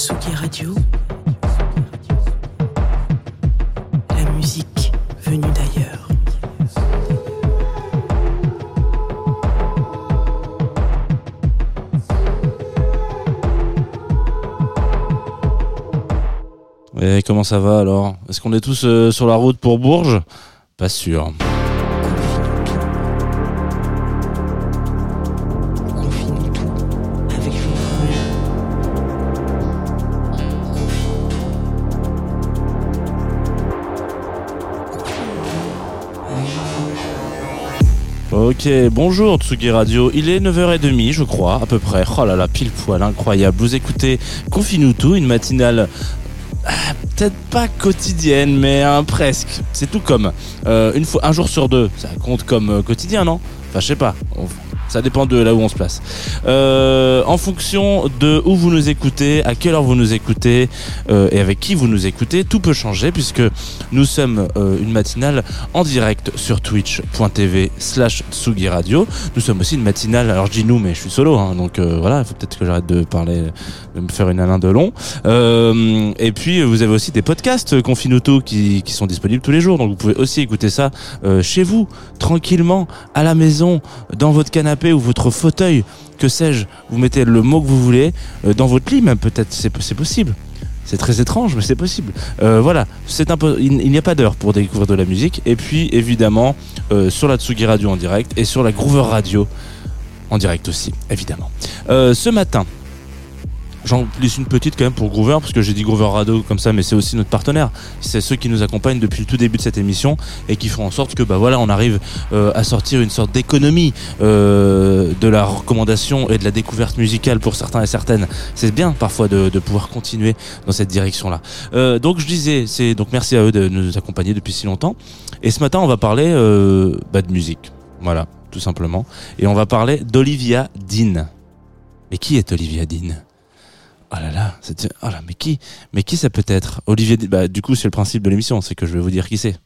Tsugi Radio. La musique venue d'ailleurs. Et comment ça va alors? Est-ce qu'on est tous euh, sur la route pour Bourges? Pas sûr. Ok, bonjour Tsugi Radio, il est 9h30 je crois, à peu près. Oh là là, pile poil, incroyable. Vous écoutez Confinuto, une matinale ah, peut-être pas quotidienne, mais hein, presque. C'est tout comme. Euh, un jour sur deux, ça compte comme euh, quotidien, non? Enfin, je sais pas. Ça dépend de là où on se place. Euh, en fonction de où vous nous écoutez, à quelle heure vous nous écoutez euh, et avec qui vous nous écoutez, tout peut changer puisque nous sommes euh, une matinale en direct sur twitch.tv slash Tsugi Radio. Nous sommes aussi une matinale, alors je dis nous mais je suis solo, hein, donc euh, voilà, il faut peut-être que j'arrête de parler, de me faire une Alain Delon. Euh, et puis vous avez aussi des podcasts euh, Confinuto qui, qui sont disponibles tous les jours, donc vous pouvez aussi écouter ça chez vous, tranquillement, à la maison, dans votre canapé ou votre fauteuil, que sais-je, vous mettez le mot que vous voulez, euh, dans votre lit même peut-être, c'est possible. C'est très étrange, mais c'est possible. Euh, voilà, il, n'y a pas d'heure pour découvrir de la musique. Et puis, évidemment, euh, sur la Tsugi Radio en direct et sur la Groover Radio en direct aussi, évidemment. Ce matin, j'en glisse une petite quand même pour Groover, parce que j'ai dit Groover Radio comme ça, mais c'est aussi notre partenaire. C'est ceux qui nous accompagnent depuis le tout début de cette émission et qui font en sorte que, bah voilà, on arrive euh, à sortir une sorte d'économie euh, de la recommandation et de la découverte musicale pour certains et certaines. C'est bien parfois de, de pouvoir continuer dans cette direction-là. Euh, donc je disais, c'est donc merci à eux de nous accompagner depuis si longtemps. Et ce matin, on va parler euh, bah, de musique, voilà, tout simplement. Et on va parler d'Olivia Dean. Mais qui est Olivia Dean? Oh là là, oh là, mais qui, mais qui ça peut être? Olivier, bah du coup c'est le principe de l'émission, c'est que je vais vous dire qui c'est.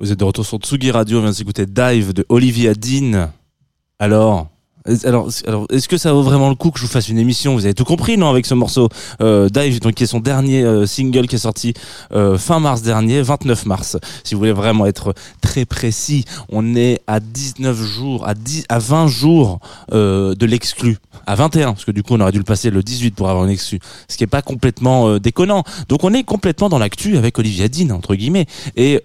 Vous êtes de retour sur Tsugi Radio, on vient d'écouter Dive de Olivia Dean. Alors, alors, est-ce que ça vaut vraiment le coup que je vous fasse une émission? Vous avez tout compris, non, avec ce morceau euh, Dive, donc qui est son dernier euh, single qui est sorti euh, fin mars dernier, 29 mars. Si vous voulez vraiment être très précis, on est à 19 jours, à 10, à 20 jours euh, de l'exclu, à 21, parce que du coup on aurait dû le passer le 18 pour avoir une exclu, ce qui est pas complètement déconnant. Donc on est complètement dans l'actu avec Olivia Dean entre guillemets. Et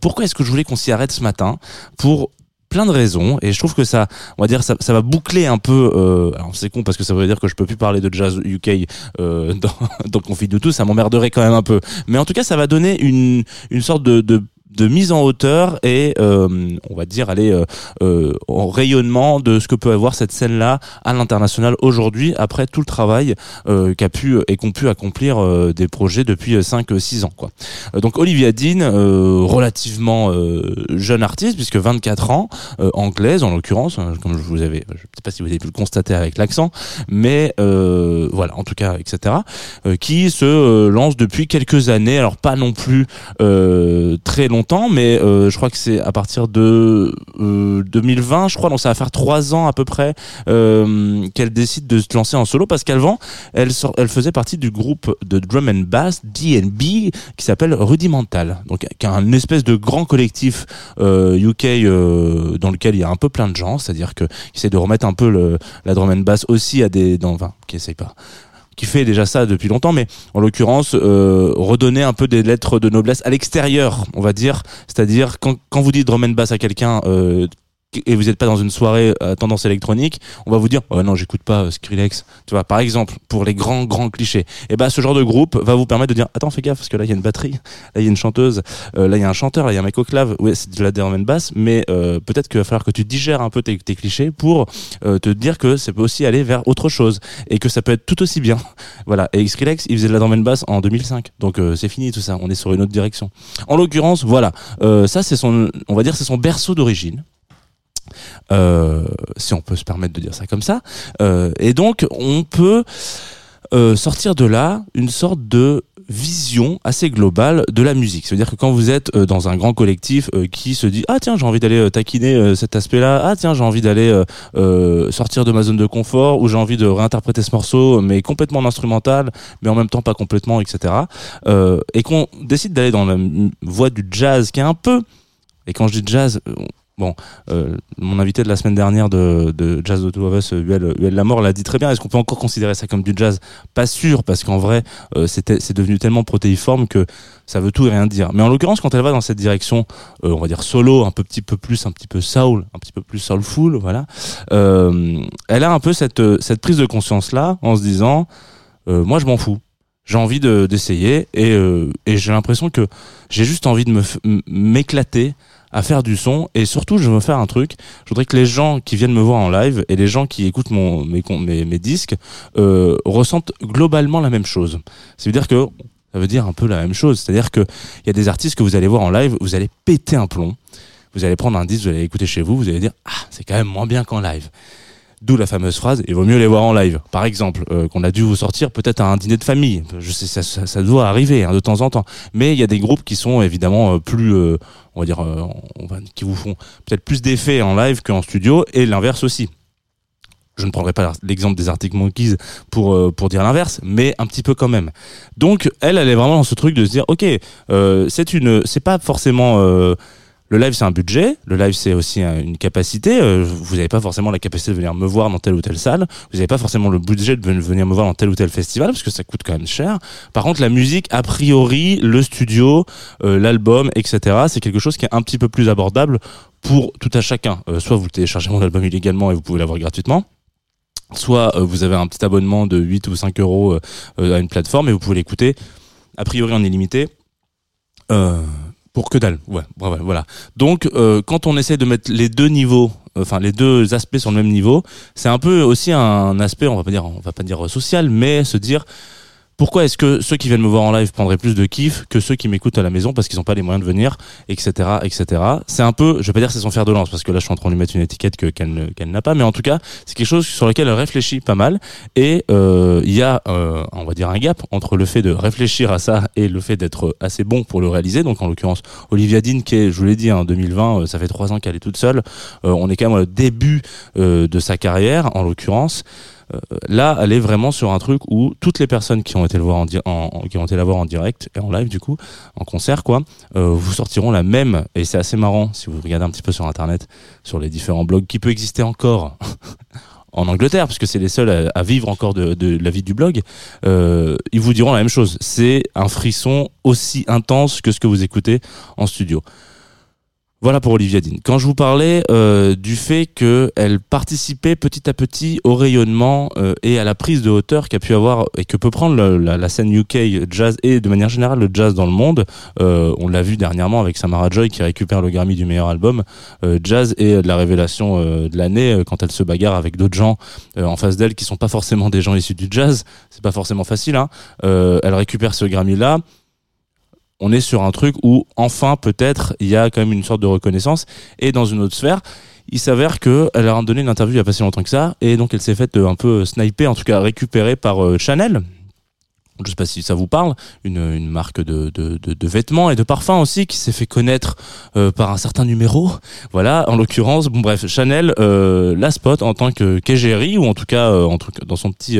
pourquoi est-ce que je voulais qu'on s'y arrête ce matin pour plein de raisons et je trouve que ça on va dire ça, va boucler un peu euh, alors c'est con parce que ça veut dire que je peux plus parler de jazz UK euh, dans, dans Confit de tout ça m'emmerderait quand même un peu. Mais en tout cas ça va donner une une sorte de de mise en hauteur et euh, on va dire aller euh, euh, en rayonnement de ce que peut avoir cette scène là à l'international aujourd'hui après tout le travail euh, qu'a pu et qu'ont pu accomplir euh, des projets depuis 5 6 ans quoi. Euh, donc Olivia Dean euh, relativement euh, jeune artiste puisque 24 ans euh, anglaise en l'occurrence hein, comme je vous avais je sais pas si vous avez pu le constater avec l'accent mais euh, voilà en tout cas etc euh, qui se euh, lance depuis quelques années alors pas non plus euh, très longtemps mais euh, je crois que c'est à partir de euh, 2020 je crois donc ça va faire trois ans à peu près euh, qu'elle décide de se lancer en solo parce qu'avant elle faisait partie du groupe de drum and bass D&B qui s'appelle Rudimental. Donc qui est un espèce de grand collectif euh, UK euh, dans lequel il y a un peu plein de gens c'est-à-dire que qui essaie de remettre un peu la drum and bass aussi à des dans enfin qui essaye pas qui fait déjà ça depuis longtemps, mais en l'occurrence euh, redonner un peu des lettres de noblesse à l'extérieur, on va dire. C'est-à-dire quand, vous dites drum and bass à quelqu'un euh, et vous n'êtes pas dans une soirée à tendance électronique, on va vous dire oh non j'écoute pas euh, Skrillex, tu vois par exemple pour les grands grands clichés. Et ben ce genre de groupe va vous permettre de dire attends fais gaffe parce que là il y a une batterie, là il y a une chanteuse, euh, là il y a un chanteur, là il y a un mec au clave, ouais c'est de la drum and bass, mais euh, peut-être qu'il va falloir que tu digères un peu tes, clichés pour euh, te dire que ça peut aussi aller vers autre chose et que ça peut être tout aussi bien. Voilà et Skrillex il faisait de la drum and bass en 2005, donc euh, c'est fini tout ça, on est sur une autre direction. En l'occurrence voilà, euh, ça c'est son, on va dire c'est son berceau d'origine. Euh, si on peut se permettre de dire ça comme ça. Euh, et donc, on peut euh, sortir de là une sorte de vision assez globale de la musique. C'est-à-dire que quand vous êtes dans un grand collectif qui se dit ah tiens j'ai envie d'aller taquiner cet aspect-là, ah tiens j'ai envie d'aller sortir de ma zone de confort ou j'ai envie de réinterpréter ce morceau mais complètement en instrumental mais en même temps pas complètement etc. Et qu'on décide d'aller dans la voie du jazz qui est un peu et quand je dis jazz Bon, euh, mon invité de la semaine dernière de, de Jazz de Two of Us, Uel, Uel Lamor, l'a dit très bien. Est-ce qu'on peut encore considérer ça comme du jazz? Pas sûr, parce qu'en vrai, euh, c'est devenu tellement protéiforme que ça veut tout et rien dire. Mais en l'occurrence, quand elle va dans cette direction, euh, on va dire solo, un peu petit peu plus, un petit peu soul, un petit peu plus soulful, voilà. Euh, elle a un peu cette cette prise de conscience là, en se disant, euh, moi je m'en fous. J'ai envie de- d'essayer et, euh, et j'ai l'impression que j'ai juste envie de m'éclater à faire du son. Et surtout je veux faire un truc. Je voudrais que les gens qui viennent me voir en live et les gens qui écoutent mon mes mes, mes disques euh, ressentent globalement la même chose. Ça veut dire que ça veut dire un peu la même chose. C'est à dire que il y a des artistes que vous allez voir en live vous allez péter un plomb. Vous allez prendre un disque vous allez écouter chez vous vous allez dire ah c'est quand même moins bien qu'en live D'où la fameuse phrase il vaut mieux les voir en live. Par exemple, euh, qu'on a dû vous sortir peut-être à un dîner de famille. Je sais ça, ça, ça doit arriver hein, de temps en temps. Mais il y a des groupes qui sont évidemment euh, plus euh, on va dire euh, on va, qui vous font peut-être plus d'effets en live qu'en studio et l'inverse aussi. Je ne prendrai pas l'exemple des Arctic Monkeys pour euh, pour dire l'inverse, mais un petit peu quand même. Donc elle, elle est vraiment dans ce truc de se dire, ok, euh, c'est une, c'est pas forcément le live, c'est un budget. Le live, c'est aussi un- une capacité. Euh, vous n'avez pas forcément la capacité de venir me voir dans telle ou telle salle. Vous n'avez pas forcément le budget de ven- venir me voir dans tel ou tel festival parce que ça coûte quand même cher. Par contre, la musique, a priori, le studio, euh, l'album, etc., c'est quelque chose qui est un petit peu plus abordable pour tout à chacun. Euh, soit vous téléchargez mon album illégalement et vous pouvez l'avoir gratuitement. Soit vous avez un petit abonnement de 8 ou 5 euros à une plateforme et vous pouvez l'écouter a priori en illimité. Pour que dalle, ouais, voilà. Donc, euh, quand on essaie de mettre les deux niveaux, enfin les deux aspects sur le même niveau, c'est un peu aussi un aspect, on va pas dire, on va pas dire social, mais se dire pourquoi est-ce que ceux qui viennent me voir en live prendraient plus de kiff que ceux qui m'écoutent à la maison parce qu'ils n'ont pas les moyens de venir, etc., etc. C'est un peu, je vais pas dire c'est son fer de lance parce que là je suis en train de lui mettre une étiquette que qu'elle n'a pas, mais en tout cas c'est quelque chose sur lequel elle réfléchit pas mal et euh, il y a, euh, on va dire un gap entre le fait de réfléchir à ça et le fait d'être assez bon pour le réaliser. Donc en l'occurrence Olivia Dean qui est, je vous l'ai dit, en 2020, euh, ça fait trois ans qu'elle est toute seule. On est quand même au début de sa carrière en l'occurrence. Euh, là, elle est vraiment sur un truc où toutes les personnes qui ont été le voir en, direct et en live du coup, en concert quoi, euh, vous sortiront la même et c'est assez marrant si vous regardez un petit peu sur internet, sur les différents blogs qui peut exister encore. En Angleterre, parce que c'est les seuls à, vivre encore de, de la vie du blog, euh, ils vous diront la même chose. C'est un frisson aussi intense que ce que vous écoutez en studio. Voilà pour Olivia Dean. Quand je vous parlais euh, du fait qu'elle participait petit à petit au rayonnement euh, et à la prise de hauteur qu'a pu avoir et que peut prendre la, scène UK jazz et de manière générale le jazz dans le monde, euh, on l'a vu dernièrement avec Samara Joy qui récupère le Grammy du meilleur album jazz et de la révélation de l'année quand elle se bagarre avec d'autres gens en face d'elle qui sont pas forcément des gens issus du jazz. C'est pas forcément facile. Hein. Elle récupère ce Grammy là on est sur un truc où enfin peut-être il y a quand même une sorte de reconnaissance. Et dans une autre sphère il s'avère que elle a donné une interview il y a pas si longtemps que ça et donc elle s'est faite un peu sniper en tout cas récupérée par euh, Chanel je sais pas si ça vous parle, une, marque de, vêtements et de parfums aussi qui s'est fait connaître euh, par un certain numéro. Voilà, en l'occurrence, bon bref, Chanel euh, la spot en tant que qu'égérie ou en tout cas euh, en tout cas, dans son petit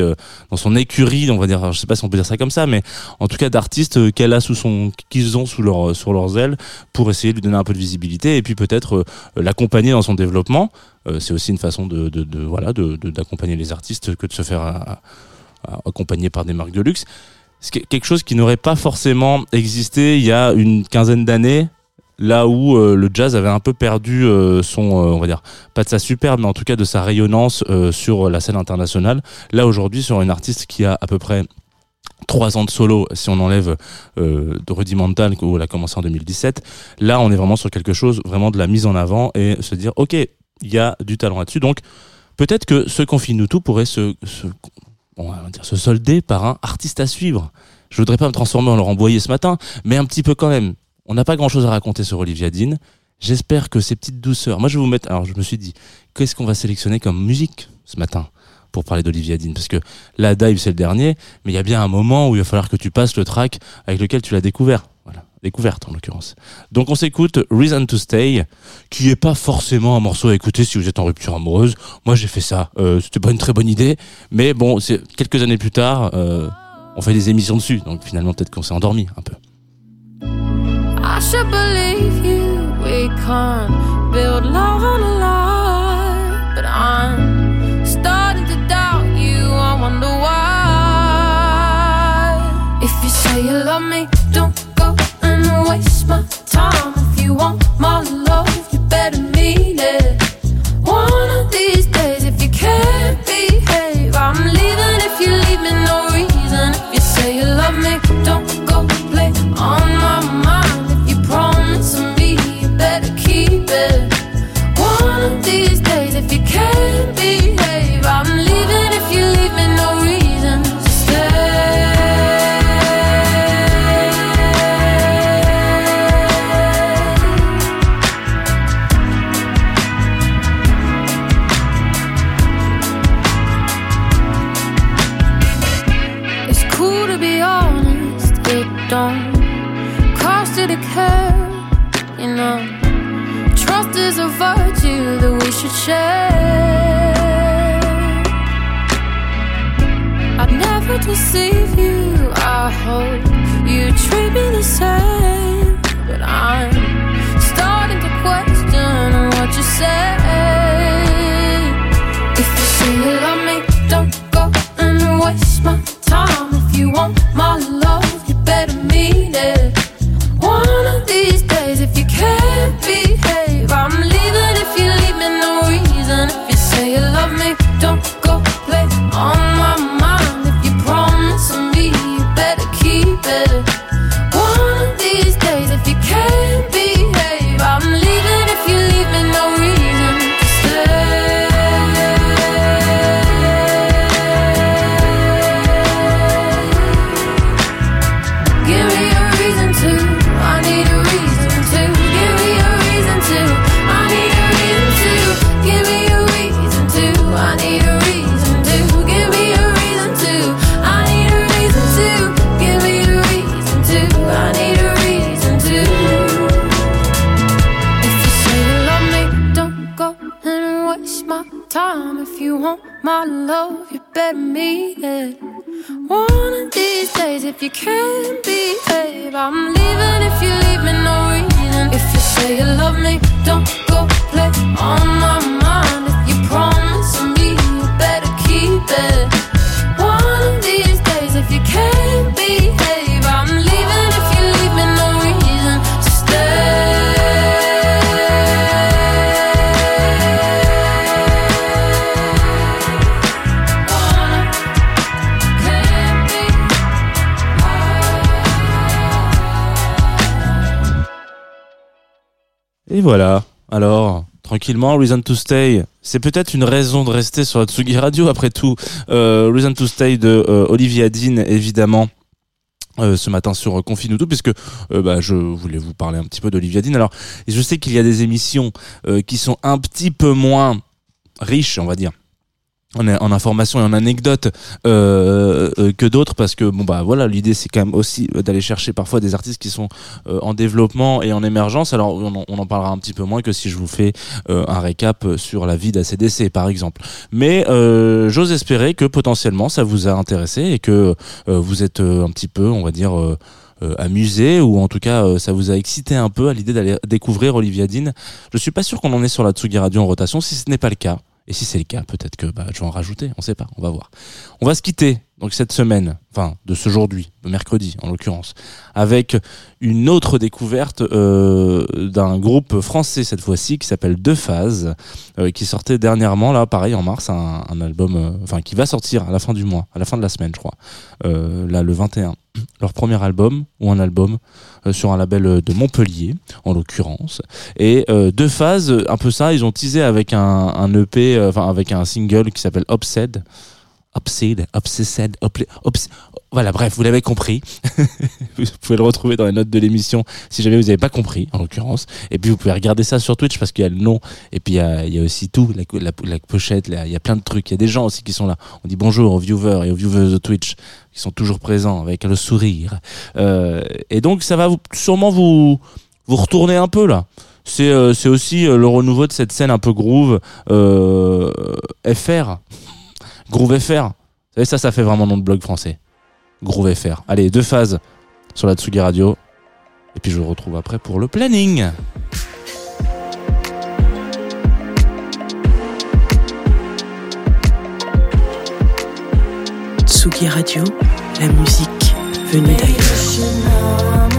dans son écurie, on va dire, je sais pas si on peut dire ça comme ça, mais en tout cas d'artistes qu'elle a sous son qu'ils ont sous leur sur leurs ailes pour essayer de lui donner un peu de visibilité et puis peut-être l'accompagner dans son développement. C'est aussi une façon de, voilà d'accompagner les artistes que de se faire accompagné par des marques de luxe. C'est que- quelque chose qui n'aurait pas forcément existé il y a une quinzaine d'années, là où euh, le jazz avait un peu perdu euh, son, euh, on va dire, pas de sa superbe, mais en tout cas de sa rayonnance euh, sur la scène internationale. Là aujourd'hui, sur une artiste qui a à peu près trois ans de solo, si on enlève euh, de Rudimental où elle a commencé en 2017, là on est vraiment sur quelque chose, vraiment de la mise en avant et se dire, ok, il y a du talent là-dessus. Donc peut-être que ce confine nous tout pourrait se on va dire, se solder par un artiste à suivre. Je voudrais pas me transformer en Laurent Boyer ce matin, mais un petit peu quand même. On n'a pas grand chose à raconter sur Olivia Dean. J'espère que ces petites douceurs. Moi, je vais vous mettre. Alors, je me suis dit, qu'est-ce qu'on va sélectionner comme musique ce matin pour parler d'Olivia Dean? Parce que la dive, c'est le dernier, mais il y a bien un moment où il va falloir que tu passes le track avec lequel tu l'as découvert. Découverte en l'occurrence. Donc, on s'écoute Reason to Stay, qui est pas forcément un morceau à écouter si vous êtes en rupture amoureuse. Moi, j'ai fait ça. Euh, C'était pas une très bonne idée, mais bon, c'est quelques années plus tard. Euh, on fait des émissions dessus, donc finalement peut-être qu'on s'est endormi un peu. I should believe you. We build love on a lie. But to doubt you. I wonder why. If you say you love me, don't waste my time. If you want my love, you better mean it. Never deceive you. I hope you treat me the same. But I'm starting to question what you say. If you say you love me, don't go and waste my time. If you want my love, you love me, don't Voilà. Alors, tranquillement, Reason to Stay. C'est peut-être une raison de rester sur la Tsugi Radio, après tout. Euh, Reason to Stay de euh, Olivia Dean, évidemment. euh, ce matin sur Confine tout puisque bah, je voulais vous parler un petit peu d'Olivia Dean. Alors, je sais qu'il y a des émissions qui sont un petit peu moins riches, on va dire, en, informations et en anecdotes euh, euh, que d'autres parce que bon bah voilà l'idée c'est quand même aussi d'aller chercher parfois des artistes qui sont euh, en développement et en émergence alors on en, on en parlera un petit peu moins que si je vous fais un récap sur la vie d'ACDC par exemple mais j'ose espérer que potentiellement ça vous a intéressé et que vous êtes un petit peu on va dire amusé ou en tout cas ça vous a excité un peu à l'idée d'aller découvrir Olivia Dean. Je suis pas sûr qu'on en est sur la Tsugi Radio en rotation si ce n'est pas le cas. Et si c'est le cas, peut-être que bah, je vais en rajouter, on sait pas, on va voir. On va se quitter donc cette semaine, enfin de ce aujourd'hui, de mercredi en l'occurrence, avec une autre découverte euh, d'un groupe français cette fois-ci qui s'appelle Deux Phases, euh, qui sortait dernièrement là, pareil en mars, un, album, euh, enfin qui va sortir à la fin du mois, à la fin de la semaine, je crois, là le 21. Leur premier album ou un album sur un label de Montpellier en l'occurrence. Et deux phases un peu ça ils ont teasé avec un, un EP enfin avec un single qui s'appelle Obsed Obsed, Obsessed, Obs- Obs- voilà, bref, vous l'avez compris. vous pouvez le retrouver dans les notes de l'émission si jamais vous n'avez pas compris, en l'occurrence. Et puis vous pouvez regarder ça sur Twitch parce qu'il y a le nom et puis il y a, aussi tout, la, pochette, il y a plein de trucs. Il y a des gens aussi qui sont là. On dit bonjour aux viewers et aux viewers de Twitch qui sont toujours présents avec le sourire. Euh, et donc ça va sûrement vous, vous retourner un peu là. C'est euh, aussi euh, le renouveau de cette scène un peu groove FR. Groove FR. Vous savez, ça, ça fait vraiment nom de blog français. Groove FR. Allez, deux phases sur la Tsugi Radio. Et puis je vous retrouve après pour le planning. Tsugi Radio, la musique venue d'ailleurs.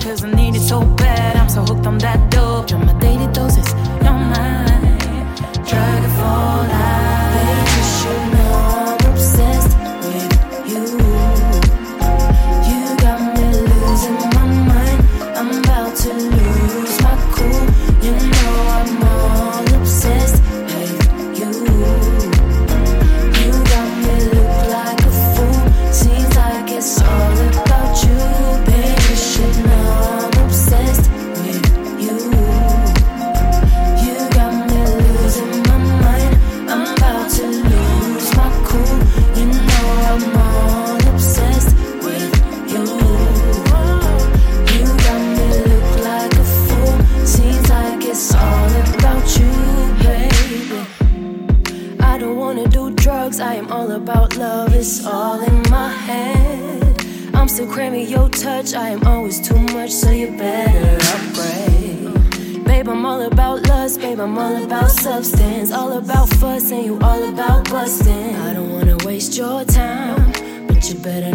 cause I need it so bad. I'm so hooked on that dope. Substance. All about fuss, and you all about busting. I don't wanna waste your time, but you better